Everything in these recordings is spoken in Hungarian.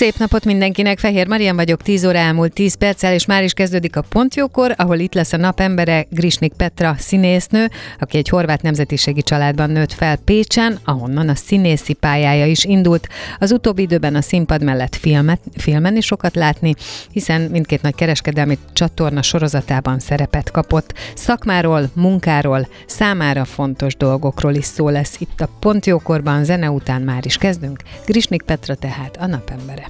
Szép napot mindenkinek, Fehér Marian vagyok, 10 óra elmúlt 10 perccel, és már is kezdődik a Pontjókor, ahol itt lesz a napembere Grisnik Petra színésznő, aki egy horvát nemzetiségi családban nőtt fel Pécsen, ahonnan a színészi pályája is indult. Az utóbbi időben a színpad mellett filmet, filmen is sokat látni, hiszen mindkét nagy kereskedelmi csatorna sorozatában szerepet kapott. Szakmáról, munkáról, számára fontos dolgokról is szó lesz itt a Pontjókorban, zene után már is kezdünk. Grisnik Petra tehát a napembere.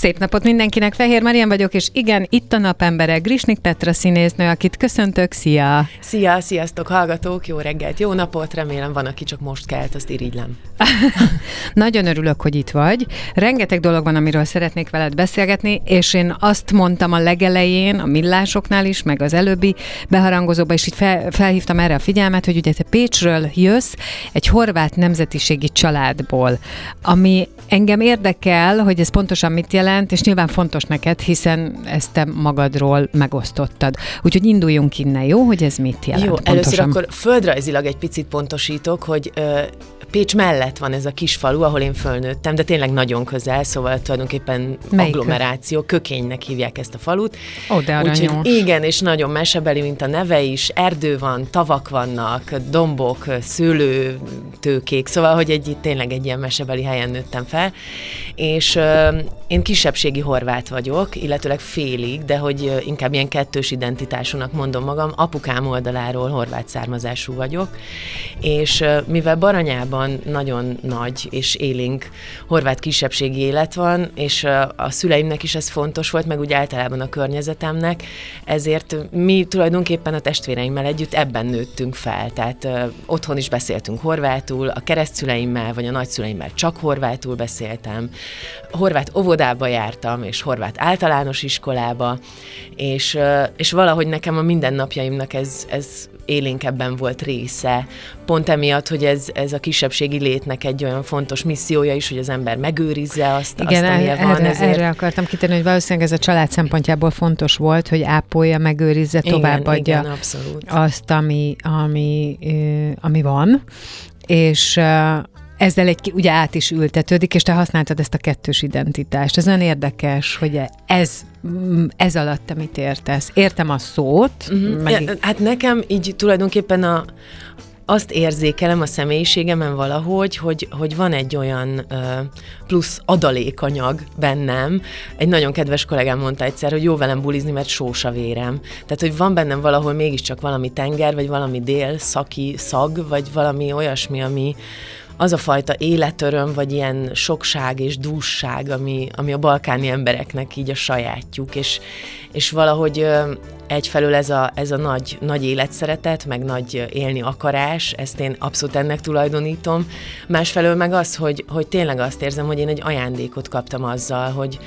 Szép napot mindenkinek, Fehér Marian vagyok, és igen, itt a napembere, Grisnik Petra színésznő, akit köszöntök, szia! Szia, sziasztok, hallgatók, jó reggelt, jó napot, remélem van, aki csak most kelt, azt irigylem. Nagyon örülök, hogy itt vagy. Rengeteg dolog van, amiről szeretnék veled beszélgetni, és én azt mondtam a legelején, a millásoknál is, meg az előbbi beharangozóban is így fel, felhívtam erre a figyelmet, hogy ugye te Pécsről jössz, egy horvát nemzetiségi családból, ami engem érdekel, hogy ez pontosan mit jelent, jelent, és nyilván fontos neked, hiszen ezt te magadról megosztottad. Úgyhogy induljunk innen, jó, hogy ez mit jelent? Jó, pontosan. először akkor földrajzilag egy picit pontosítok, hogy ö, Pécs mellett van ez a kis falu, ahol én fölnőttem, de tényleg nagyon közel, szóval tulajdonképpen Melyik agglomeráció, kökénynek hívják ezt a falut. Ó, de aranyos. Úgyhogy igen, és nagyon mesebeli, mint a neve is, erdő van, tavak vannak, dombok, szőlőtőkék, szóval, hogy egy tényleg egy ilyen mesebeli helyen nőttem fel, és ö, én kisebbségi horvát vagyok, illetőleg félig, de hogy inkább ilyen kettős identitásúnak mondom magam, apukám oldaláról horvát származású vagyok, és mivel Baranyában nagyon nagy és élénk horvát kisebbségi élet van, és a szüleimnek is ez fontos volt, meg úgy általában a környezetemnek, ezért mi tulajdonképpen a testvéreimmel együtt ebben nőttünk fel, tehát otthon is beszéltünk horvátul, a keresztszüleimmel vagy a nagyszüleimmel csak horvátul beszéltem, horvát óvodába jártam, és horvát általános iskolába, és, és valahogy nekem a mindennapjaimnak ez, ez élénkebben volt része, pont emiatt, hogy ez, ez a kisebbségi létnek egy olyan fontos missziója is, hogy az ember megőrizze azt, Igen, azt amilyen erre, van. Ezért... erre akartam kitérni, hogy valószínűleg ez a család szempontjából fontos volt, hogy ápolja, megőrizze, továbbadja igen, abszolút. azt, ami, ami, ami van, és ezzel egy, ugye át is ültetődik, és te használtad ezt a kettős identitást. Ez olyan érdekes, hogy ez, mm, ez alatt te mit értesz. Értem a szót, Uh-huh. meg, Ja, hát nekem így tulajdonképpen a, azt érzékelem a személyiségemen valahogy, hogy, hogy van egy olyan ö, plusz adalékanyag bennem. Egy nagyon kedves kollégám mondta egyszer, hogy jó velem bulizni, mert sós a vérem. Tehát, hogy van bennem valahol mégiscsak valami tenger, vagy valami dél, szaki, szag, vagy valami olyasmi, ami, az a fajta életöröm, vagy ilyen sokság és dússág, ami, ami a balkáni embereknek így a sajátjuk, és, és valahogy egyfelől ez a, ez a nagy, nagy életszeretet, meg nagy élni akarás, ezt én abszolút ennek tulajdonítom, másfelől meg az, hogy, hogy tényleg azt érzem, hogy én egy ajándékot kaptam azzal, hogy,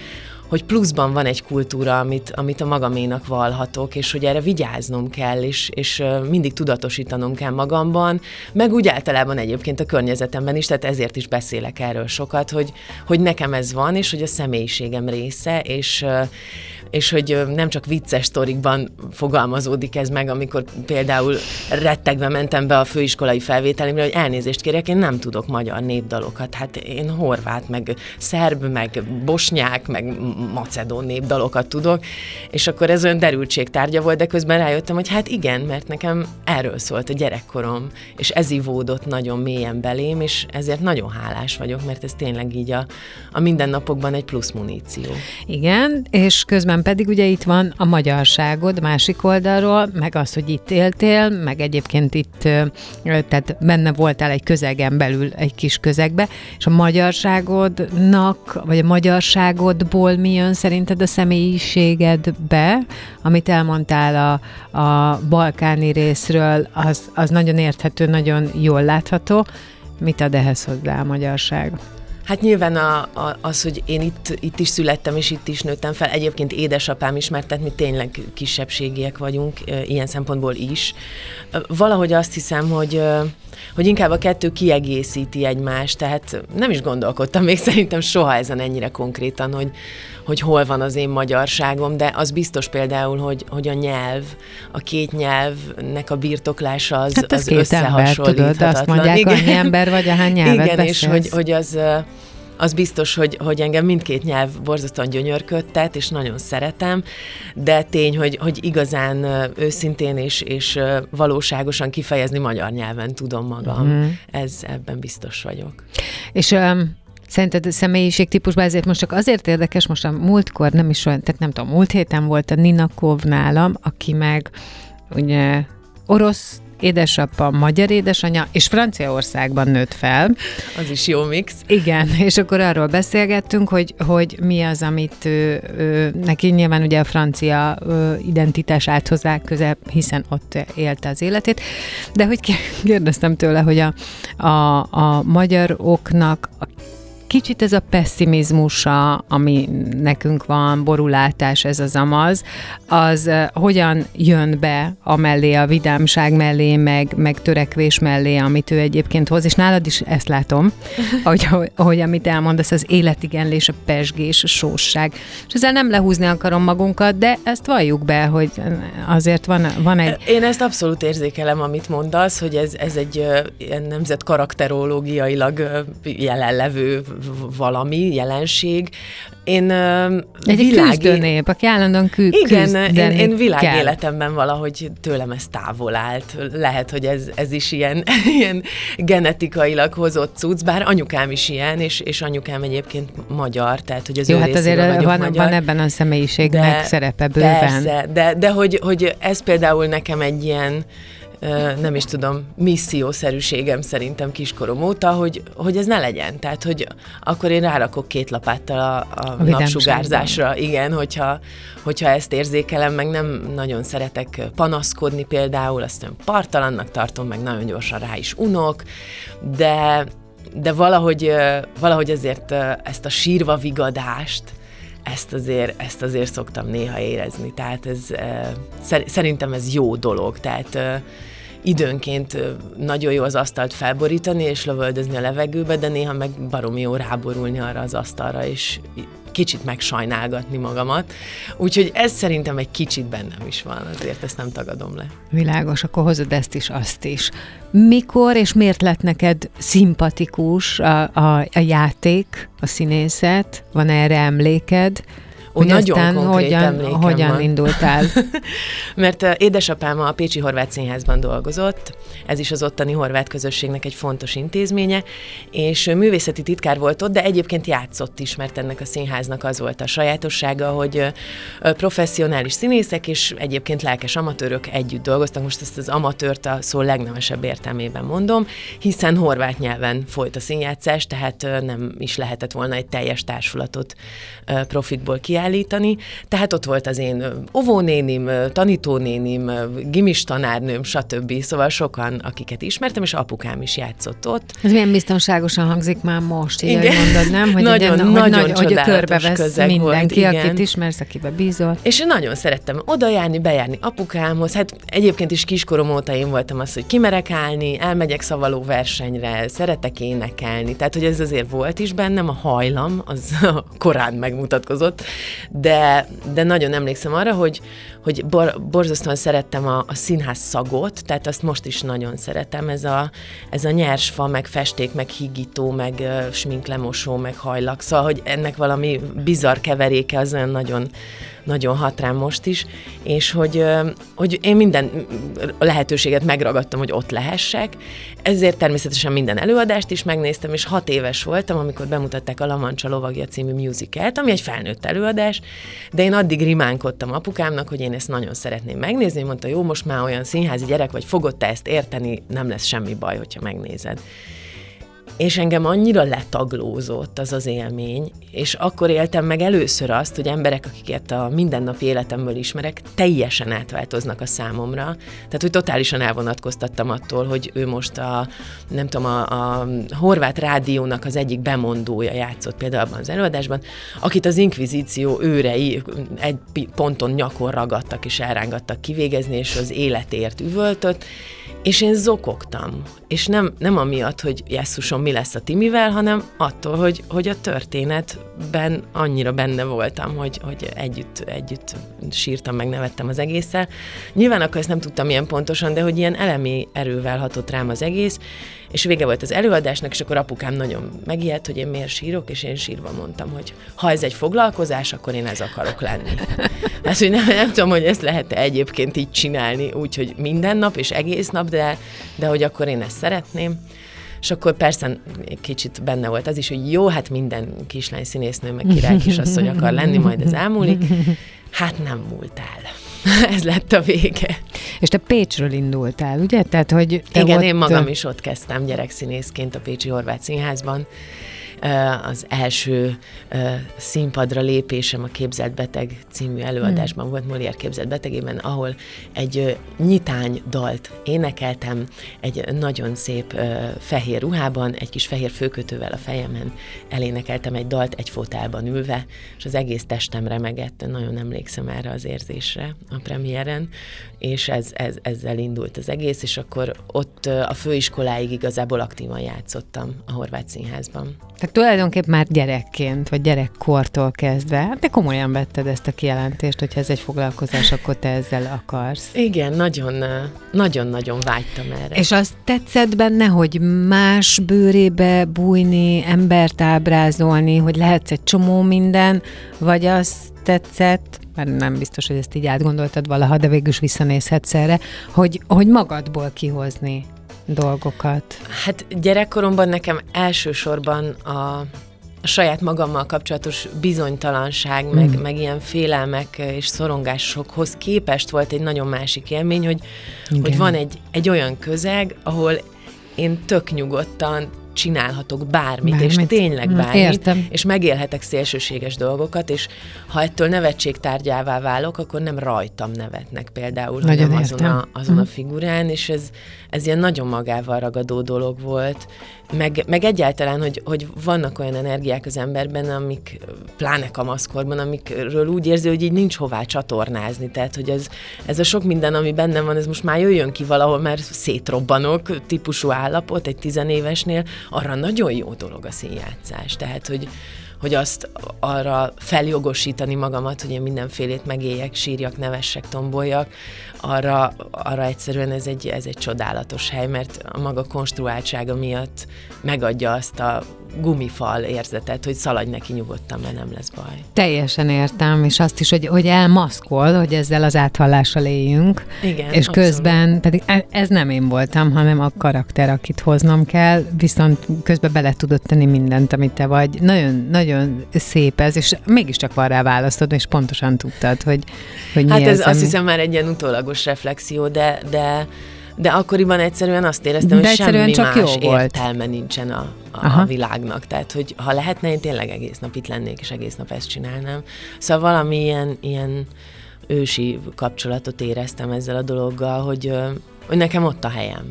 hogy pluszban van egy kultúra, amit, amit a magaménak valhatok, és hogy erre vigyáznom kell, és, és mindig tudatosítanom kell magamban, meg úgy általában egyébként a környezetemben is, tehát ezért is beszélek erről sokat, hogy, hogy nekem ez van, és hogy a személyiségem része, és és hogy nem csak vicces sztorikban fogalmazódik ez meg, amikor például rettegve mentem be a főiskolai felvételimre, hogy elnézést kérek, én nem tudok magyar népdalokat. Hát én horvát, meg szerb, meg bosnyák, meg macedón népdalokat tudok, és akkor ez olyan derültség tárgya volt, de közben rájöttem, hogy hát igen, mert nekem erről szólt a gyerekkorom, és ez ivódott nagyon mélyen belém, és ezért nagyon hálás vagyok, mert ez tényleg így a, a mindennapokban egy plusz muníció. Igen, és közben pedig ugye itt van a magyarságod másik oldalról, meg az, hogy itt éltél, meg egyébként itt, tehát benne voltál egy közegen belül, egy kis közegbe, és a magyarságodnak, vagy a magyarságodból mi jön szerinted a személyiségedbe, amit elmondtál a, a balkáni részről, az, az nagyon érthető, nagyon jól látható. Mit ad ehhez hozzá a magyarság? Hát nyilván a, a, az, hogy én itt, itt is születtem, és itt is nőttem fel, egyébként édesapám is, mert mi tényleg kisebbségiek vagyunk, ilyen szempontból is. Valahogy azt hiszem, hogy, hogy inkább a kettő kiegészíti egymást, tehát nem is gondolkodtam még szerintem soha ezen ennyire konkrétan, hogy, hogy hol van az én magyarságom, de az biztos például, hogy, hogy a nyelv, a két nyelvnek a birtoklása az, hát az összehasonlíthatatlan. Ember, tudod, azt mondják, Igen. annyi ember vagy, ahány nyelvet Igen, beszélsz. és hogy, hogy az az biztos, hogy, hogy engem mindkét nyelv borzasztóan gyönyörködtet, és nagyon szeretem, de tény, hogy, hogy igazán őszintén és, és valóságosan kifejezni magyar nyelven tudom magam. Mm. Ez ebben biztos vagyok. És um, Szerinted a személyiségtípusban ezért most csak azért érdekes, most a múltkor nem is olyan, tehát nem tudom, múlt héten volt a Ninakov nálam, aki meg ugye orosz édesapa, magyar édesanyja, és Franciaországban nőtt fel. Az is jó mix. Igen, és akkor arról beszélgettünk, hogy, hogy mi az, amit ő, ő, neki nyilván ugye a francia ő, identitás állt hozzá közel, hiszen ott élte az életét, de hogy kérdeztem tőle, hogy a, a, a magyaroknak a kicsit ez a pessimizmusa, ami nekünk van, borulátás, ez az amaz, az hogyan jön be a mellé, a vidámság mellé, meg, meg törekvés mellé, amit ő egyébként hoz, és nálad is ezt látom, ahogy, ahogy amit elmondasz, az életigenlés, a pesgés, a sósság. És ezzel nem lehúzni akarom magunkat, de ezt valljuk be, hogy azért van, van egy... Én ezt abszolút érzékelem, amit mondasz, hogy ez, ez egy ilyen nemzet karakterológiailag jelenlevő valami, jelenség. Én Egy világ... küzdőnép, aki állandóan kü- Igen, én, én világéletemben valahogy tőlem ez távol állt. Lehet, hogy ez, ez is ilyen, ilyen genetikailag hozott cucc, bár anyukám is ilyen, és, és anyukám egyébként magyar, tehát hogy az Jó, ő hát azért van, magyar. van ebben a személyiségnek de, szerepe bőven. Persze, de, de hogy, hogy ez például nekem egy ilyen nem is tudom, missziószerűségem szerintem kiskorom óta, hogy, hogy ez ne legyen. Tehát, hogy akkor én rárakok két lapáttal a, a, a napsugárzásra. Igen, hogyha, hogyha ezt érzékelem, meg nem nagyon szeretek panaszkodni például, azt nem partalannak tartom, meg nagyon gyorsan rá is unok, de, de valahogy, valahogy azért ezt a sírva vigadást, ezt azért, ezt azért szoktam néha érezni. Tehát ez, szerintem ez jó dolog. Tehát időnként nagyon jó az asztalt felborítani és lövöldözni a levegőbe, de néha meg baromi jó ráborulni arra az asztalra, és kicsit megsajnálgatni magamat. Úgyhogy ez szerintem egy kicsit bennem is van, azért ezt nem tagadom le. Világos, akkor hozod ezt is, azt is. Mikor és miért lett neked szimpatikus a, a, a játék, a színészet? Van erre emléked? Hogy nagyon aztán hogyan, hogyan van. indultál? Mert édesapám a Pécsi Horvát Színházban dolgozott, ez is az ottani horvát közösségnek egy fontos intézménye, és művészeti titkár volt ott, de egyébként játszott is, mert ennek a színháznak az volt a sajátossága, hogy professzionális színészek és egyébként lelkes amatőrök együtt dolgoztak. Most ezt az amatőrt a szó legnemesebb értelmében mondom, hiszen horvát nyelven folyt a színjátszás, tehát nem is lehetett volna egy teljes társulatot profikból kiállítani kiállítani, tehát ott volt az én óvónénim, tanítónénim, gimis tanárnőm, stb. Szóval sokan, akiket ismertem, és apukám is játszott ott. Ez milyen biztonságosan hangzik már most, így igen. mondod, nem? Hogy nagyon, egy, nagyon hogy, hogy körbevesz mindenki, volt, akit ismersz, akibe bízol. És én nagyon szerettem oda járni, bejárni apukámhoz. Hát egyébként is kiskorom óta én voltam az, hogy kimerek állni, elmegyek szavaló versenyre, szeretek énekelni. Tehát, hogy ez azért volt is bennem, a hajlam, az korán megmutatkozott, de, de nagyon emlékszem arra, hogy, hogy bor, borzasztóan szerettem a, a színház szagot, tehát azt most is nagyon szeretem, ez a, ez a nyers fa, meg festék, meg higító, meg uh, sminklemosó, meg hajlak, szóval, hogy ennek valami bizarr keveréke az olyan nagyon, nagyon hat rám most is, és hogy, hogy én minden lehetőséget megragadtam, hogy ott lehessek, ezért természetesen minden előadást is megnéztem, és hat éves voltam, amikor bemutatták a Lamancsa lovagja című musicalt, ami egy felnőtt előadás, de én addig rimánkodtam apukámnak, hogy én ezt nagyon szeretném megnézni, mondta, jó, most már olyan színházi gyerek vagy, fogod te ezt érteni, nem lesz semmi baj, hogyha megnézed és engem annyira letaglózott az az élmény, és akkor éltem meg először azt, hogy emberek, akiket a mindennapi életemből ismerek, teljesen átváltoznak a számomra. Tehát, hogy totálisan elvonatkoztattam attól, hogy ő most a, nem tudom, a, a horvát rádiónak az egyik bemondója játszott például abban az előadásban, akit az inkvizíció őrei egy ponton nyakon ragadtak és elrángattak kivégezni, és az életért üvöltött, és én zokogtam, és nem, nem amiatt, hogy jesszusom, mi lesz a Timivel, hanem attól, hogy, hogy a történetben annyira benne voltam, hogy, hogy együtt, együtt sírtam, meg nevettem az egésszel. Nyilván akkor ezt nem tudtam ilyen pontosan, de hogy ilyen elemi erővel hatott rám az egész, és vége volt az előadásnak, és akkor apukám nagyon megijedt, hogy én miért sírok, és én sírva mondtam, hogy ha ez egy foglalkozás, akkor én ez akarok lenni. Hát, hogy nem, nem tudom, hogy ezt lehet-e egyébként így csinálni, úgyhogy minden nap és egész nap, de, de hogy akkor én ezt szeretném. És akkor persze kicsit benne volt az is, hogy jó, hát minden kislány színésznő, meg király kisasszony akar lenni, majd ez elmúlik. Hát nem múlt el. ez lett a vége. És te Pécsről indultál, ugye? Tehát, hogy te Igen, ott... én magam is ott kezdtem gyerekszínészként a Pécsi Horváth Színházban az első színpadra lépésem a Képzelt Beteg című előadásban volt, Molière Képzelt Betegében, ahol egy nyitány dalt énekeltem, egy nagyon szép fehér ruhában, egy kis fehér főkötővel a fejemen elénekeltem egy dalt egy fotelban ülve, és az egész testem remegett, nagyon emlékszem erre az érzésre a premiéren, és ez, ez, ezzel indult az egész, és akkor ott a főiskoláig igazából aktívan játszottam a Horváth Színházban. Tehát tulajdonképpen már gyerekként, vagy gyerekkortól kezdve, te komolyan vetted ezt a kijelentést, hogyha ez egy foglalkozás, akkor te ezzel akarsz. Igen, nagyon, nagyon-nagyon vágytam erre. És azt tetszett benne, hogy más bőrébe bújni, embert ábrázolni, hogy lehetsz egy csomó minden, vagy azt tetszett, mert nem biztos, hogy ezt így átgondoltad valaha, de végül is visszanézhetsz erre, hogy, hogy magadból kihozni dolgokat? Hát gyerekkoromban nekem elsősorban a, a saját magammal kapcsolatos bizonytalanság, mm. meg, meg ilyen félelmek és szorongásokhoz képest volt egy nagyon másik élmény, hogy, hogy van egy, egy olyan közeg, ahol én tök nyugodtan, csinálhatok bármit, bármit. és tényleg bármit, Értem. és megélhetek szélsőséges dolgokat, és ha ettől nevetségtárgyává válok, akkor nem rajtam nevetnek például, nagyon hanem azon, a, azon a hm. figurán, és ez, ez ilyen nagyon magával ragadó dolog volt, meg, meg egyáltalán, hogy, hogy vannak olyan energiák az emberben, amik, pláne kamaszkorban, amikről úgy érzi, hogy így nincs hová csatornázni, tehát, hogy ez, ez a sok minden, ami bennem van, ez most már jöjjön ki valahol, mert szétrobbanok típusú állapot egy tizenévesnél, arra nagyon jó dolog a színjátszás. Tehát, hogy, hogy azt arra feljogosítani magamat, hogy én mindenfélét megéljek, sírjak, nevessek, tomboljak, arra, arra egyszerűen ez egy, ez egy csodálatos hely, mert a maga konstruáltsága miatt megadja azt a gumifal érzetet, hogy szaladj neki nyugodtan, mert nem lesz baj. Teljesen értem, és azt is, hogy, hogy elmaszkol, hogy ezzel az áthallással éljünk. Igen, És abszolút. közben, pedig e, ez nem én voltam, hanem a karakter, akit hoznom kell, viszont közben bele tudod tenni mindent, amit te vagy. Nagyon, nagyon szép ez, és mégiscsak van rá választod, és pontosan tudtad, hogy, hogy hát mi ez, ez, azt hiszem már egy ilyen utólagos reflexió, de, de de akkoriban egyszerűen azt éreztem, de hogy semmi csak más jó volt. értelme nincsen a, a, a világnak. Tehát, hogy ha lehetne, én tényleg egész nap itt lennék, és egész nap ezt csinálnám. Szóval valami ilyen, ilyen ősi kapcsolatot éreztem ezzel a dologgal, hogy, hogy nekem ott a helyem.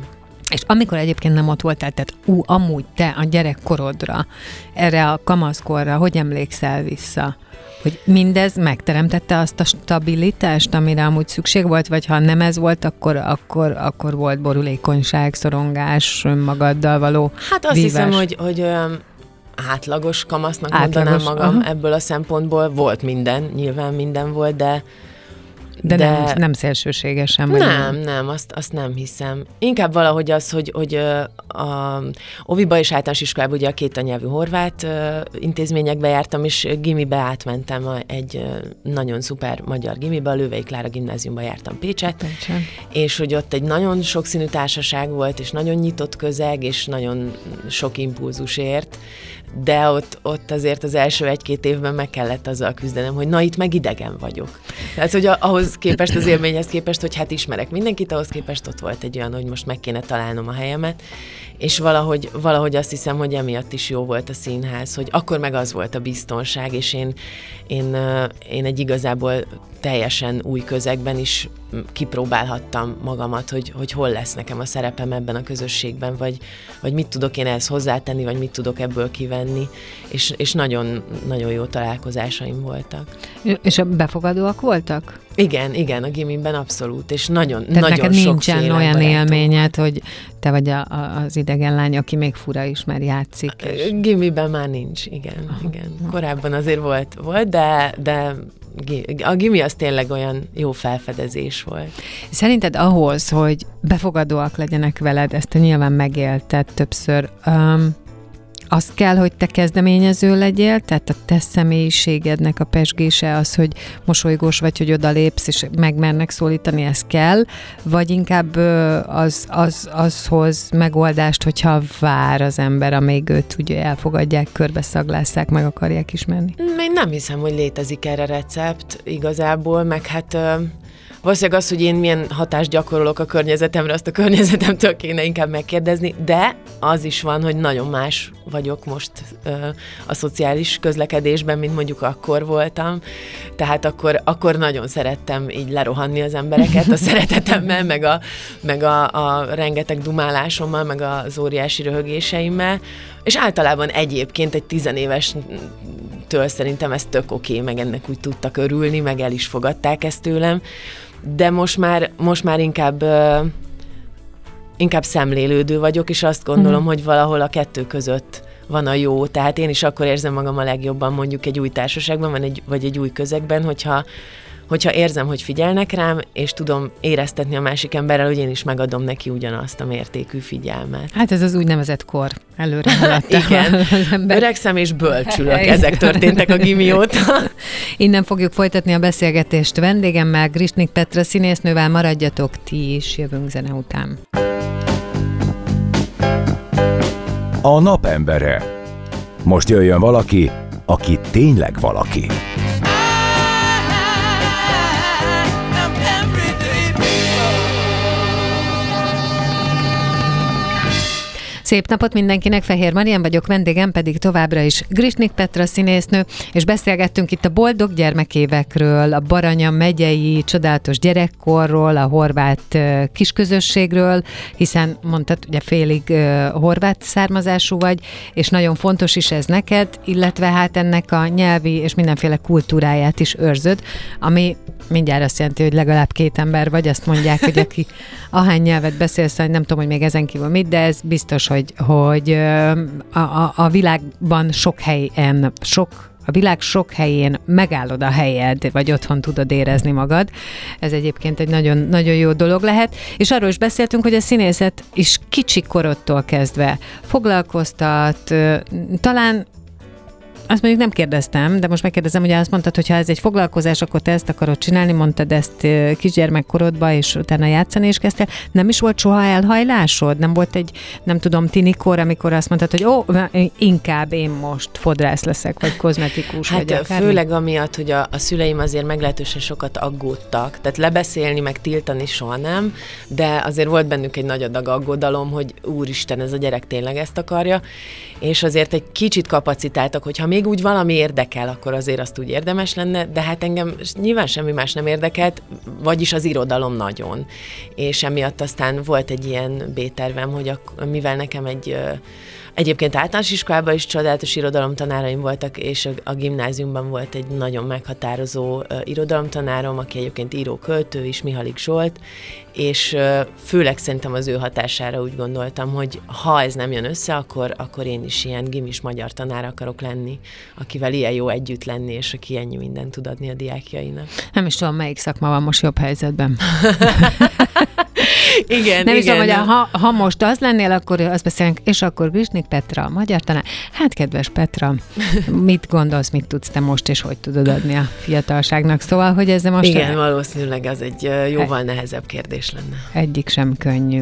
És amikor egyébként nem ott voltál, tehát ú, amúgy te a gyerekkorodra, erre a kamaszkorra, hogy emlékszel vissza? Hogy mindez megteremtette azt a stabilitást, amire amúgy szükség volt, vagy ha nem ez volt, akkor, akkor, akkor volt borulékonyság, szorongás, önmagaddal való Hát azt vívás. hiszem, hogy, hogy olyan átlagos kamasznak átlagos, mondanám magam aha. ebből a szempontból. Volt minden, nyilván minden volt, de De, de nem, nem szélsőségesen? Vagy nem, nem, azt, azt nem hiszem. Inkább valahogy az, hogy, hogy a Oviba és általános iskolában ugye a két anyelvű horvát intézményekbe jártam, és gimibe átmentem egy nagyon szuper magyar gimibe, a Lővei Klára gimnáziumba jártam Pécset, Pécset, és hogy ott egy nagyon sokszínű társaság volt, és nagyon nyitott közeg, és nagyon sok impulzus ért, de ott, ott azért az első egy-két évben meg kellett azzal küzdenem, hogy na itt meg idegen vagyok. Tehát, hogy ahhoz képest, az élményhez képest, hogy hát ismerek mindenkit, ahhoz képest ott volt egy olyan, hogy most meg kéne találnom a helyemet, és valahogy, valahogy azt hiszem, hogy emiatt is jó volt a színház, hogy akkor meg az volt a biztonság, és én, én, én egy igazából teljesen új közegben is kipróbálhattam magamat, hogy, hogy hol lesz nekem a szerepem ebben a közösségben, vagy, vagy mit tudok én ehhez hozzátenni, vagy mit tudok ebből kivenni, és, és nagyon, nagyon jó találkozásaim voltak. És a befogadóak voltak? Igen, igen, a gimiben abszolút, és nagyon, Tehát nagyon neked nincsen olyan élményed, hogy te vagy a, a, az idegen lány, aki még fura is, mert játszik. És... Gimiben már nincs, igen, Aha. igen. Korábban azért volt, volt de, de a gimi az tényleg olyan jó felfedezés volt. Szerinted ahhoz, hogy befogadóak legyenek veled, ezt te nyilván megélted többször, um, az kell, hogy te kezdeményező legyél, tehát a te személyiségednek a pesgése az, hogy mosolygós vagy, hogy odalépsz, és megmernek szólítani, ez kell, vagy inkább az, az, az hoz megoldást, hogyha vár az ember, amíg őt ugye elfogadják, körbeszaglásszák, meg akarják ismerni? Én nem hiszem, hogy létezik erre recept igazából, meg hát Valószínűleg az, hogy én milyen hatást gyakorolok a környezetemre, azt a környezetemtől kéne inkább megkérdezni, de az is van, hogy nagyon más vagyok most ö, a szociális közlekedésben, mint mondjuk akkor voltam. Tehát akkor, akkor nagyon szerettem így lerohanni az embereket a szeretetemmel, meg a, meg a, a rengeteg dumálásommal, meg az óriási röhögéseimmel. És általában egyébként egy tizenéves től szerintem ez tök oké, okay, meg ennek úgy tudtak örülni, meg el is fogadták ezt tőlem de most már, most már inkább inkább szemlélődő vagyok, és azt gondolom, mm. hogy valahol a kettő között van a jó. Tehát én is akkor érzem magam a legjobban mondjuk egy új társaságban, vagy egy, vagy egy új közegben, hogyha hogyha érzem, hogy figyelnek rám, és tudom éreztetni a másik emberrel, hogy én is megadom neki ugyanazt a mértékű figyelmet. Hát ez az úgynevezett kor. Előre Igen. Az ember. Öregszem és bölcsülök. Ezek történtek a gimióta. Innen fogjuk folytatni a beszélgetést vendégemmel, Grisnik Petra színésznővel. Maradjatok ti is, jövünk zene után. A napembere. Most jöjjön valaki, aki tényleg valaki. Szép napot mindenkinek, Fehér Marian vagyok, vendégem pedig továbbra is Grisnik Petra színésznő, és beszélgettünk itt a boldog gyermekévekről, a Baranya megyei csodálatos gyerekkorról, a horvát kisközösségről, hiszen mondtad, ugye félig horvát származású vagy, és nagyon fontos is ez neked, illetve hát ennek a nyelvi és mindenféle kultúráját is őrzöd, ami mindjárt azt jelenti, hogy legalább két ember vagy, azt mondják, hogy aki ahány nyelvet beszélsz, nem tudom, hogy még ezen kívül mit, de ez biztos, hogy, hogy a, a, a világban sok helyen, sok a világ sok helyén megállod a helyed, vagy otthon tudod érezni magad. Ez egyébként egy nagyon, nagyon jó dolog lehet. És arról is beszéltünk, hogy a színészet is kicsi korodtól kezdve foglalkoztat, talán azt mondjuk nem kérdeztem, de most megkérdezem, hogy azt mondtad, hogy ha ez egy foglalkozás, akkor te ezt akarod csinálni, mondtad ezt kisgyermekkorodba, és utána játszani is kezdtél. Nem is volt soha elhajlásod? Nem volt egy, nem tudom, tinikor, amikor azt mondtad, hogy ó, inkább én most fodrász leszek, vagy kozmetikus, hát vagy akármi? főleg amiatt, hogy a, a szüleim azért meglehetősen sokat aggódtak. Tehát lebeszélni, meg tiltani soha nem, de azért volt bennük egy nagy adag aggodalom, hogy úristen, ez a gyerek tényleg ezt akarja, és azért egy kicsit kapacitáltak, hogyha még úgy valami érdekel, akkor azért azt úgy érdemes lenne, de hát engem nyilván semmi más nem érdekelt, vagyis az irodalom nagyon. És emiatt aztán volt egy ilyen B-tervem, hogy ak- mivel nekem egy Egyébként általános iskolában is csodálatos irodalomtanáraim voltak, és a, gimnáziumban volt egy nagyon meghatározó irodalomtanárom, aki egyébként író-költő is, Mihalik Zsolt, és főleg szerintem az ő hatására úgy gondoltam, hogy ha ez nem jön össze, akkor, akkor én is ilyen gimis magyar tanár akarok lenni, akivel ilyen jó együtt lenni, és aki ennyi mindent tud adni a diákjainak. Nem is tudom, melyik szakma van most jobb helyzetben. igen, Nem igen. is tudom, hogy a, ha, ha most az lennél, akkor azt beszélünk, és akkor Grisnik Petra, a magyar tanár. Hát, kedves Petra, mit gondolsz, mit tudsz te most, és hogy tudod adni a fiatalságnak? Szóval, hogy ez most Igen, valószínűleg az egy jóval nehezebb kérdés lenne. egyik sem könnyű.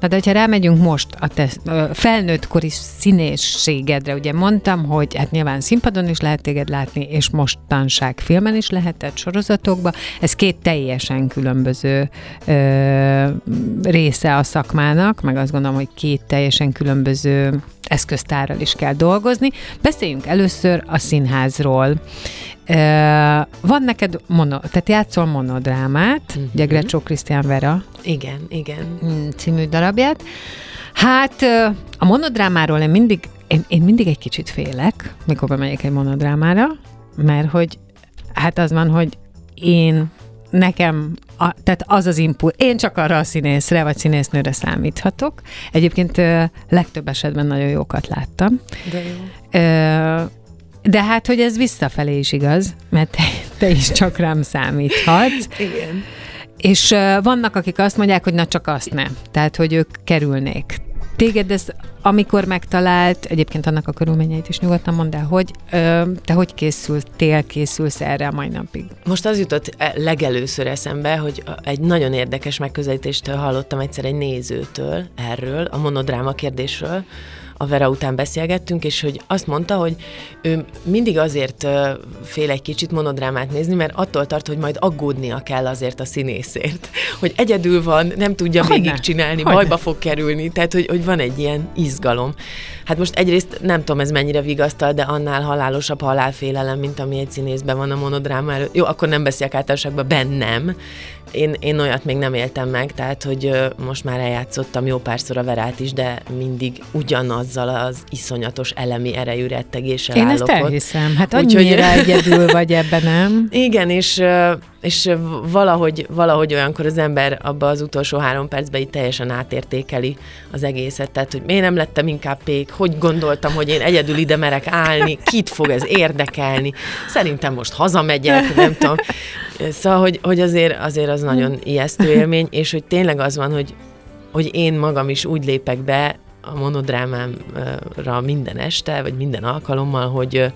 Na de, hogyha rámegyünk most a te felnőttkori színészségedre, ugye mondtam, hogy hát nyilván színpadon is lehet téged látni, és mostanság filmen is lehetett, sorozatokba. Ez két teljesen különböző ö, része a szakmának, meg azt gondolom, hogy két teljesen különböző eszköztárral is kell dolgozni. Beszéljünk először a színházról. Van neked, mono, tehát játszol monodrámát, uh-huh. ugye Grecsó Krisztián Vera Igen, igen. mm, című darabját. Hát a monodrámáról én mindig, én, én mindig egy kicsit félek, mikor bemegyek egy monodrámára, mert hogy hát az van, hogy én nekem, a, tehát az az impul, én csak arra a színészre vagy színésznőre számíthatok. Egyébként ö, legtöbb esetben nagyon jókat láttam. De jó. Ö, de hát, hogy ez visszafelé is igaz, mert te, te is csak rám számíthatsz. Igen. És vannak, akik azt mondják, hogy na csak azt nem. Tehát, hogy ők kerülnék. Téged ez, amikor megtalált, egyébként annak a körülményeit is nyugodtan mondd el, hogy ö, te hogy készültél, készülsz erre a mai napig? Most az jutott e- legelőször eszembe, hogy egy nagyon érdekes megközelítést hallottam egyszer egy nézőtől erről, a monodráma kérdésről, a Vera után beszélgettünk, és hogy azt mondta, hogy ő mindig azért fél egy kicsit monodrámát nézni, mert attól tart, hogy majd aggódnia kell azért a színészért. Hogy egyedül van, nem tudja Hogyne. végigcsinálni, Hogyne. bajba fog kerülni, tehát hogy, hogy van egy ilyen izgalom. Hát most egyrészt nem tudom, ez mennyire vigasztal, de annál halálosabb halálfélelem, mint ami egy színészben van a monodráma előtt. Jó, akkor nem beszélek általánosságban bennem. Én, én olyat még nem éltem meg, tehát hogy most már eljátszottam jó párszor a verát is, de mindig ugyanazzal az iszonyatos elemi erejű rettegéssel Én állok ezt elhiszem. Hát Úgyhogy- annyira egyedül vagy ebben, nem? Igen, és, és valahogy, valahogy olyankor az ember abba az utolsó három percben így teljesen átértékeli az egészet. Tehát, hogy miért nem lettem inkább pék, hogy gondoltam, hogy én egyedül ide merek állni, kit fog ez érdekelni, szerintem most hazamegyek, nem tudom. Szóval, hogy, hogy azért, azért az nagyon ijesztő élmény, és hogy tényleg az van, hogy, hogy én magam is úgy lépek be a monodrámámra minden este, vagy minden alkalommal, hogy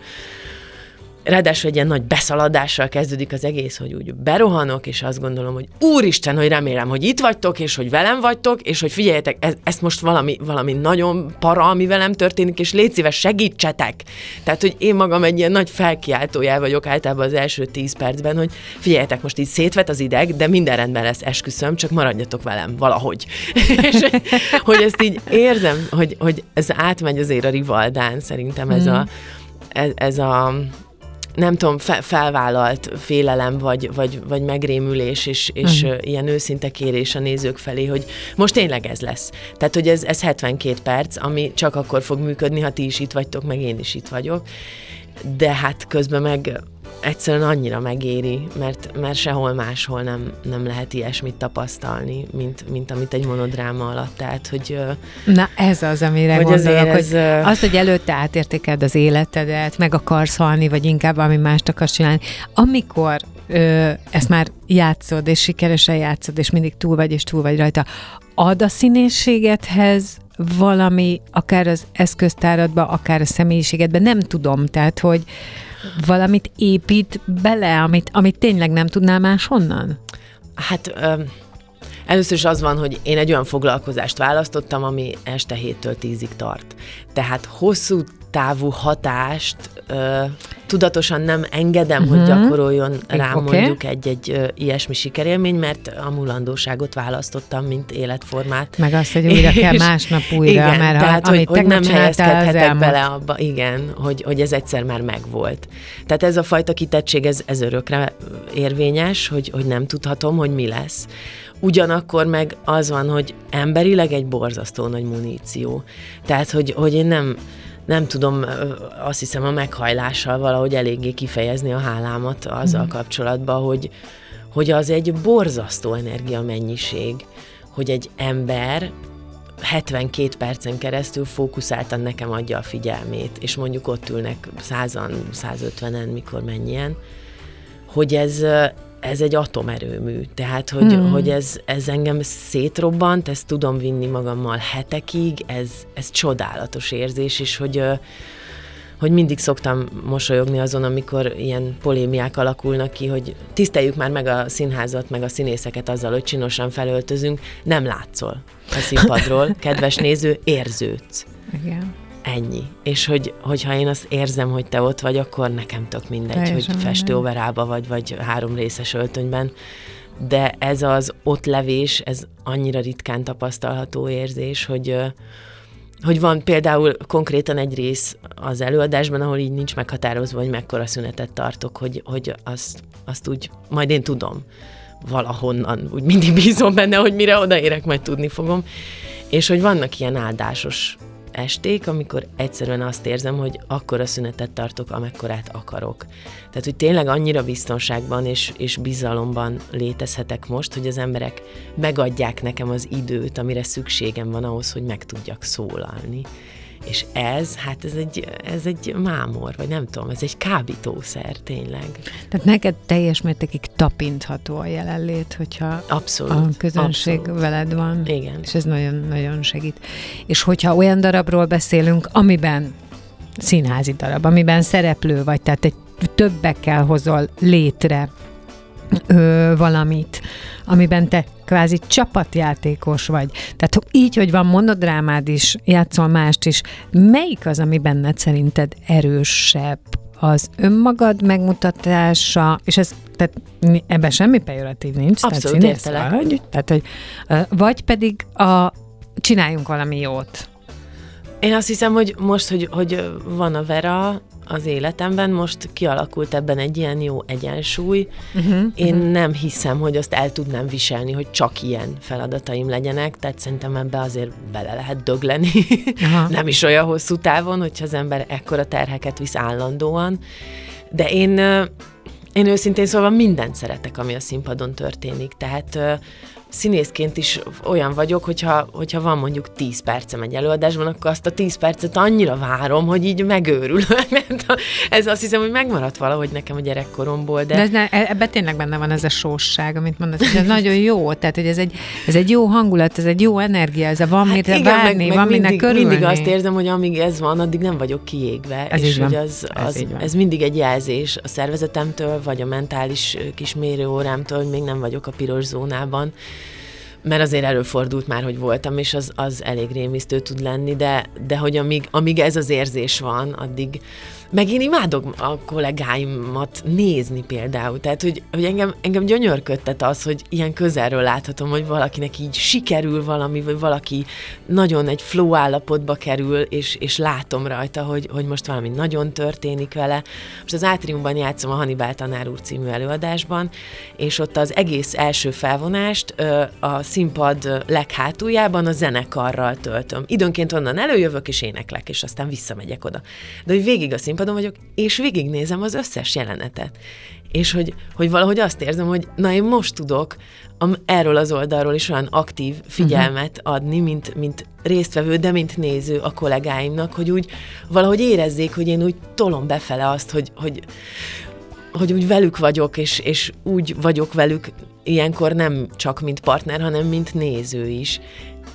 Ráadásul egy ilyen nagy beszaladással kezdődik az egész, hogy úgy berohanok, és azt gondolom, hogy úristen, hogy remélem, hogy itt vagytok, és hogy velem vagytok, és hogy figyeljetek, ez, ezt most valami, valami nagyon para, ami velem történik, és légy szíves, segítsetek. Tehát, hogy én magam egy ilyen nagy felkiáltójá vagyok általában az első tíz percben, hogy figyeljetek, most így szétvet az ideg, de minden rendben lesz, esküszöm, csak maradjatok velem valahogy. és hogy ezt így érzem, hogy, hogy ez átmegy azért a rivaldán, szerintem ez a ez, ez a nem tudom, fe, felvállalt félelem, vagy, vagy, vagy megrémülés, és, és Mhm. uh, ilyen őszinte kérés a nézők felé, hogy most tényleg ez lesz. Tehát, hogy ez, ez 72 perc, ami csak akkor fog működni, ha ti is itt vagytok, meg én is itt vagyok. De hát közben meg egyszerűen annyira megéri, mert, mert sehol máshol nem, nem lehet ilyesmit tapasztalni, mint, mint amit egy monodráma alatt. Tehát, hogy Na ez az, amire Hogy gondolok, hogy ez, ö, az, hogy előtte átértékeld az életedet, meg akarsz halni, vagy inkább valami mást akarsz csinálni. Amikor ö, ezt már játszod, és sikeresen játszod, és mindig túl vagy, és túl vagy rajta, ad a színészségedhez valami, akár az eszköztáradba, akár a személyiségedbe, nem tudom, tehát, hogy valamit épít bele, amit, amit tényleg nem tudnál máshonnan? Hát ö, először is az van, hogy én egy olyan foglalkozást választottam, ami este 7-től 10-ig tart. Tehát hosszú távú hatást ö, tudatosan nem engedem, uh-huh. hogy gyakoroljon rám oké. mondjuk egy-egy ö, ilyesmi sikerélmény, mert a mulandóságot választottam, mint életformát. Meg azt, hogy újra kell És- másnap újra, igen, mert ha, tehát, amit hogy, hogy nem helyezkedhetek bele abba, igen, hogy, hogy ez egyszer már megvolt. Tehát ez a fajta kitettség, ez, ez örökre érvényes, hogy, hogy nem tudhatom, hogy mi lesz. ugyanakkor meg az van, hogy emberileg egy borzasztó nagy muníció. Tehát, hogy, hogy én nem, nem tudom, azt hiszem a meghajlással valahogy eléggé kifejezni a hálámat azzal mm. kapcsolatban, hogy, hogy az egy borzasztó energia mennyiség, hogy egy ember 72 percen keresztül fókuszáltan nekem adja a figyelmét, és mondjuk ott ülnek 100-an, 150-en, mikor mennyien, hogy ez, ez egy atomerőmű. Tehát, hogy, hmm. hogy ez, ez engem szétrobbant, ezt tudom vinni magammal hetekig, ez, ez csodálatos érzés, és hogy, hogy mindig szoktam mosolyogni azon, amikor ilyen polémiák alakulnak ki, hogy tiszteljük már meg a színházat, meg a színészeket azzal, hogy csinosan felöltözünk, nem látszol a színpadról, kedves néző, érződsz. Igen. Ennyi. És hogy, hogyha én azt érzem, hogy te ott vagy, akkor nekem tök mindegy, Teljesen hogy festőoverába vagy, vagy három részes öltönyben. De ez az ott levés, ez annyira ritkán tapasztalható érzés, hogy, hogy van például konkrétan egy rész az előadásban, ahol így nincs meghatározva, hogy mekkora szünetet tartok, hogy, hogy azt, azt úgy, majd én tudom valahonnan, úgy mindig bízom benne, hogy mire odaérek, majd tudni fogom. És hogy vannak ilyen áldásos esték, amikor egyszerűen azt érzem, hogy akkor a szünetet tartok, amekkorát akarok. Tehát, hogy tényleg annyira biztonságban és, és bizalomban létezhetek most, hogy az emberek megadják nekem az időt, amire szükségem van ahhoz, hogy meg tudjak szólalni. És ez, hát ez egy, ez egy mámor, vagy nem tudom, ez egy kábítószer tényleg. Tehát neked teljes mértékig tapintható a jelenlét, hogyha abszolút, a közönség abszolút. veled van. Igen. És ez nagyon-nagyon segít. És hogyha olyan darabról beszélünk, amiben színházi darab, amiben szereplő vagy, tehát egy többekkel hozol létre ö, valamit, amiben te kvázi csapatjátékos vagy. Tehát így, hogy van monodrámád is, játszol mást is, melyik az, ami benned szerinted erősebb? Az önmagad megmutatása, és ez tehát ebben semmi pejoratív nincs. Abszolút tehát értelek. Vagy, tehát, hogy, vagy pedig a csináljunk valami jót. Én azt hiszem, hogy most, hogy, hogy van a Vera, az életemben, most kialakult ebben egy ilyen jó egyensúly. Uh-huh, Én uh-huh. nem hiszem, hogy azt el tudnám viselni, hogy csak ilyen feladataim legyenek, tehát szerintem ebbe azért bele lehet dögleni. Uh-huh. nem is olyan hosszú távon, hogyha az ember ekkora terheket visz állandóan. De én, én őszintén szóval mindent szeretek, ami a színpadon történik. Tehát színészként is olyan vagyok, hogyha, hogyha van mondjuk 10 percem egy előadásban, akkor azt a 10 percet annyira várom, hogy így megőrülök. ez azt hiszem, hogy megmaradt valahogy nekem a gyerekkoromból. De, de ez ne, e- ebben tényleg benne van ez a sósság, amit mondasz, hogy ez nagyon jó, tehát hogy ez egy, ez egy jó hangulat, ez egy jó energia, ez a van hát mire igen, várni, meg, meg van mindig, minek Mindig azt érzem, hogy amíg ez van, addig nem vagyok kiégve, ez és hogy az, az, ez, ez mindig egy jelzés a szervezetemtől, vagy a mentális kis mérőórámtól, hogy még nem vagyok a piros zónában mert azért előfordult már, hogy voltam, és az, az elég rémisztő tud lenni, de, de hogy amíg, amíg ez az érzés van, addig, meg én imádok a kollégáimat nézni például. Tehát, hogy, hogy engem, engem gyönyörködtet az, hogy ilyen közelről láthatom, hogy valakinek így sikerül valami, vagy valaki nagyon egy flow állapotba kerül, és, és látom rajta, hogy, hogy most valami nagyon történik vele. Most az Átriumban játszom a Hannibal tanár úr című előadásban, és ott az egész első felvonást a színpad leghátuljában a zenekarral töltöm. Időnként onnan előjövök, és éneklek, és aztán visszamegyek oda. De hogy végig a színpadon vagyok, és végignézem az összes jelenetet. És hogy, hogy valahogy azt érzem, hogy na én most tudok am, erről az oldalról is olyan aktív figyelmet uh-huh. adni, mint, mint résztvevő, de mint néző a kollégáimnak, hogy úgy valahogy érezzék, hogy én úgy tolom befele azt, hogy, hogy, hogy úgy velük vagyok, és, és úgy vagyok velük ilyenkor nem csak mint partner, hanem mint néző is.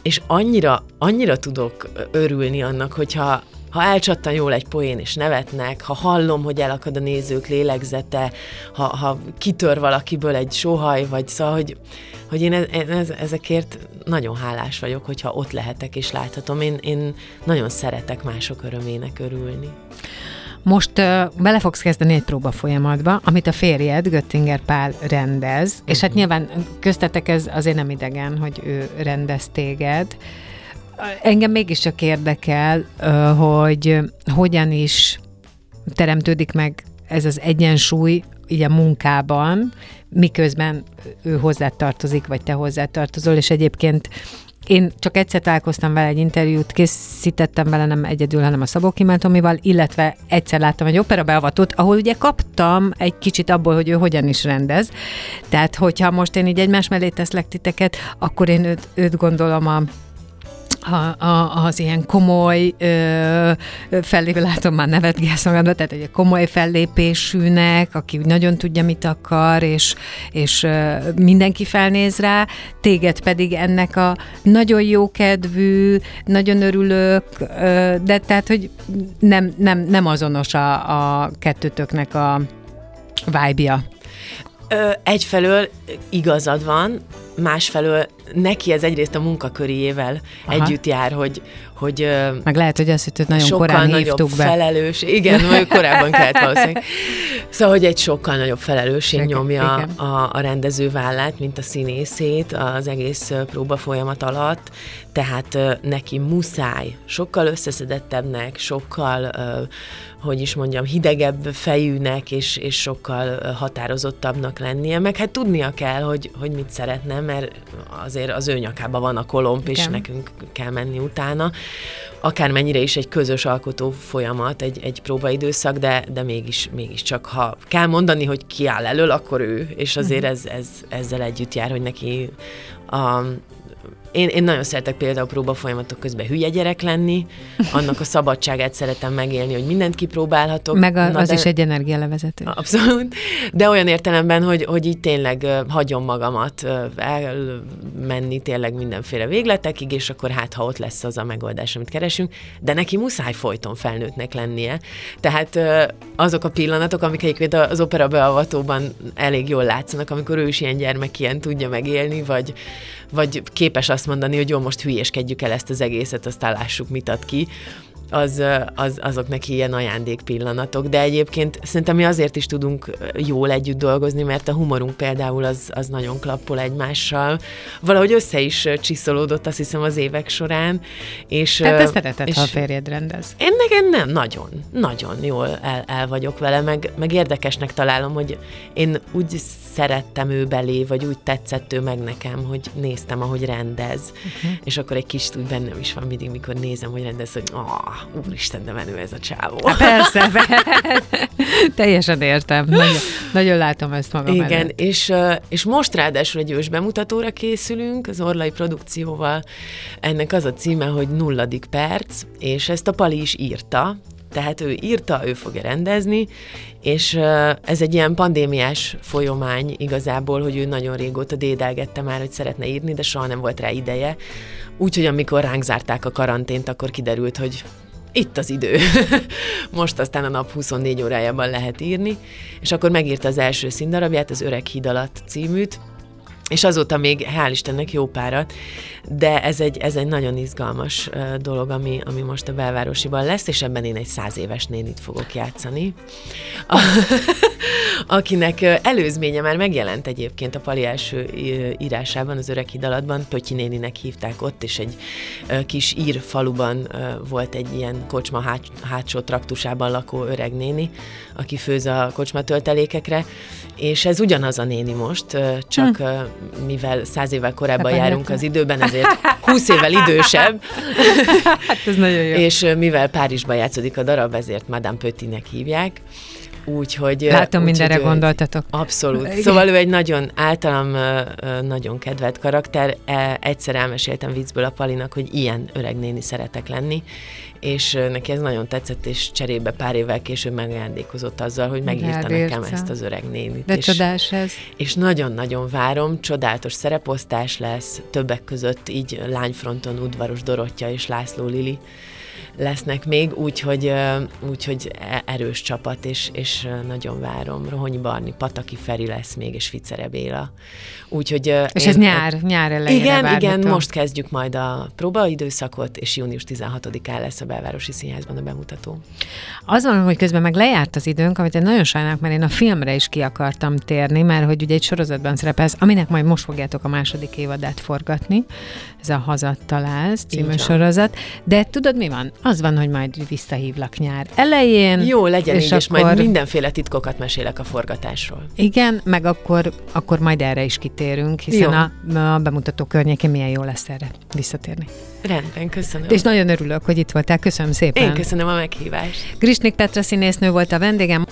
És annyira, annyira tudok örülni annak, hogyha ha elcsattan jól egy poén és nevetnek, ha hallom, hogy elakad a nézők lélegzete, ha, ha kitör valakiből egy sohaj, vagy szóval, hogy, hogy én ez, ezekért nagyon hálás vagyok, hogyha ott lehetek és láthatom. Én, én nagyon szeretek mások örömének örülni. Most uh, bele fogsz kezdeni egy próba folyamatba, amit a férjed, Göttinger Pál rendez, és hát mhm. nyilván köztetek ez azért nem idegen, hogy ő rendez téged. Engem mégiscsak érdekel, hogy hogyan is teremtődik meg ez az egyensúly, így a munkában, miközben ő hozzátartozik, vagy te hozzátartozol, és egyébként én csak egyszer találkoztam vele, egy interjút készítettem vele, nem egyedül, hanem a Szabó Kimátomival, illetve egyszer láttam egy opera beavatót, ahol ugye kaptam egy kicsit abból, hogy ő hogyan is rendez. Tehát, hogyha most én így egymás mellé teszlek titeket, akkor én őt, őt gondolom a a, a, az ilyen komoly ö, fellépő, látom már nevetgélsz magadba, tehát egy komoly fellépésűnek, aki nagyon tudja, mit akar, és, és ö, mindenki felnéz rá, téged pedig ennek a nagyon jókedvű, nagyon örülök, ö, de tehát, hogy nem, nem, nem azonos a, a kettőtöknek a vibe-ja. Egyfelől igazad van, másfelől neki ez egyrészt a munkaköriével Aha. együtt jár, hogy, hogy meg lehet, hogy azt hogy nagyon sokkal korán nagyobb be. felelős, igen, vagy korábban kellett valószínűleg. Szóval, hogy egy sokkal nagyobb felelősség nyomja a, a rendező vállát, mint a színészét az egész próba folyamat alatt, tehát neki muszáj sokkal összeszedettebbnek, sokkal hogy is mondjam, hidegebb fejűnek és, és sokkal határozottabbnak lennie, meg hát tudnia kell, hogy, hogy mit szeretne, mert azért az ő nyakába van a kolomp, és Igen. nekünk kell menni utána. Akármennyire is egy közös alkotó folyamat, egy, egy próbaidőszak, de, de mégis, mégis csak ha kell mondani, hogy ki áll elől, akkor ő, és azért uh-huh. ez, ez, ezzel együtt jár, hogy neki a, én, én nagyon szeretek például próba folyamatok közben hülye gyerek lenni, annak a szabadságát szeretem megélni, hogy mindent kipróbálhatok. Meg a, Na, az de, is egy energialevezető. Abszolút. De olyan értelemben, hogy, hogy így tényleg hagyom magamat elmenni tényleg mindenféle végletekig, és akkor hát, ha ott lesz az a megoldás, amit keresünk, de neki muszáj folyton felnőttnek lennie. Tehát azok a pillanatok, amik egyébként az opera beavatóban elég jól látszanak, amikor ő is ilyen gyermek ilyen tudja megélni, vagy, vagy képes azt mondani, hogy jó, most hülyéskedjük el ezt az egészet, aztán lássuk, mit ad ki az, az, azok neki ilyen ajándék pillanatok, de egyébként szerintem mi azért is tudunk jól együtt dolgozni, mert a humorunk például az, az nagyon klappol egymással. Valahogy össze is csiszolódott, azt hiszem, az évek során. És, Tehát te szereted, és ha a férjed rendez. Én nekem nem, nagyon, nagyon jól el, el vagyok vele, meg, meg érdekesnek találom, hogy én úgy szerettem ő belé, vagy úgy tetszett ő meg nekem, hogy néztem, ahogy rendez. Uh-huh. És akkor egy kicsit úgy bennem is van mindig, mikor nézem, hogy rendez, hogy ah, úristen, de menő ez a csávó. Há, persze, teljesen értem. Nagyon, nagyon látom ezt magam Igen, előtt. és, és most ráadásul egy ős bemutatóra készülünk, az Orlai produkcióval. Ennek az a címe, hogy nulladik perc, és ezt a Pali is írta, tehát ő írta, ő fogja rendezni, és ez egy ilyen pandémiás folyomány igazából, hogy ő nagyon régóta dédelgette már, hogy szeretne írni, de soha nem volt rá ideje. Úgyhogy amikor ránk zárták a karantént, akkor kiderült, hogy itt az idő. Most aztán a nap 24 órájában lehet írni, és akkor megírta az első színdarabját, az Öreg híd alatt címűt, és azóta még, hál' Istennek, jó párat, de ez egy, ez egy nagyon izgalmas dolog, ami, ami most a belvárosiban lesz, és ebben én egy száz éves nénit fogok játszani, a, akinek előzménye már megjelent egyébként a Pali első írásában, az Öreg Hidalatban, Pötyi néninek hívták ott, és egy kis ír faluban volt egy ilyen kocsma hát, hátsó traktusában lakó öreg néni, aki főz a kocsma töltelékekre, és ez ugyanaz a néni most, csak hm mivel száz évvel korábban járunk az időben, ezért húsz évvel idősebb. hát ez nagyon jó. És mivel Párizsban játszódik a darab, ezért Madame Petinek hívják. Úgyhogy... Látom, úgy, mindenre hogy gondoltatok. Abszolút. Igen. Szóval ő egy nagyon, általam nagyon kedvelt karakter. E, egyszer elmeséltem viccből a Palinak, hogy ilyen öreg néni szeretek lenni, és neki ez nagyon tetszett, és cserébe pár évvel később megajándékozott azzal, hogy megírta nekem ezt az öreg nénit. De és, csodás ez. És nagyon-nagyon várom, csodálatos szereposztás lesz, többek között így lányfronton udvaros Dorottya és László Lili lesznek még, úgyhogy, úgyhogy e, erős csapat, és, és nagyon várom. Rohonyi Barni, Pataki Feri lesz még, és Ficere Béla. Úgyhogy, és én, ez nyár, nyár elejére Igen, várhatom. igen, most kezdjük majd a próbaidőszakot, és június 16-án lesz a Belvárosi Színházban a bemutató. Az van, hogy közben meg lejárt az időnk, amit én nagyon sajnálok, mert én a filmre is ki akartam térni, mert hogy ugye egy sorozatban szerepelsz, aminek majd most fogjátok a második évadát forgatni, ez a Hazat találsz című sorozat. De tudod mi van? Az van, hogy majd visszahívlak nyár elején. Jó, legyen és így, és akkor- majd mindenféle titkokat mesélek a forgatásról. Igen, meg akkor, akkor majd erre is kitérünk, hiszen Jó. a, a bemutató környékén milyen jó lesz erre visszatérni. Rendben, köszönöm. És nagyon örülök, hogy itt voltál. Köszönöm szépen. Én köszönöm a meghívást. Grisnik Petra színésznő volt a vendégem.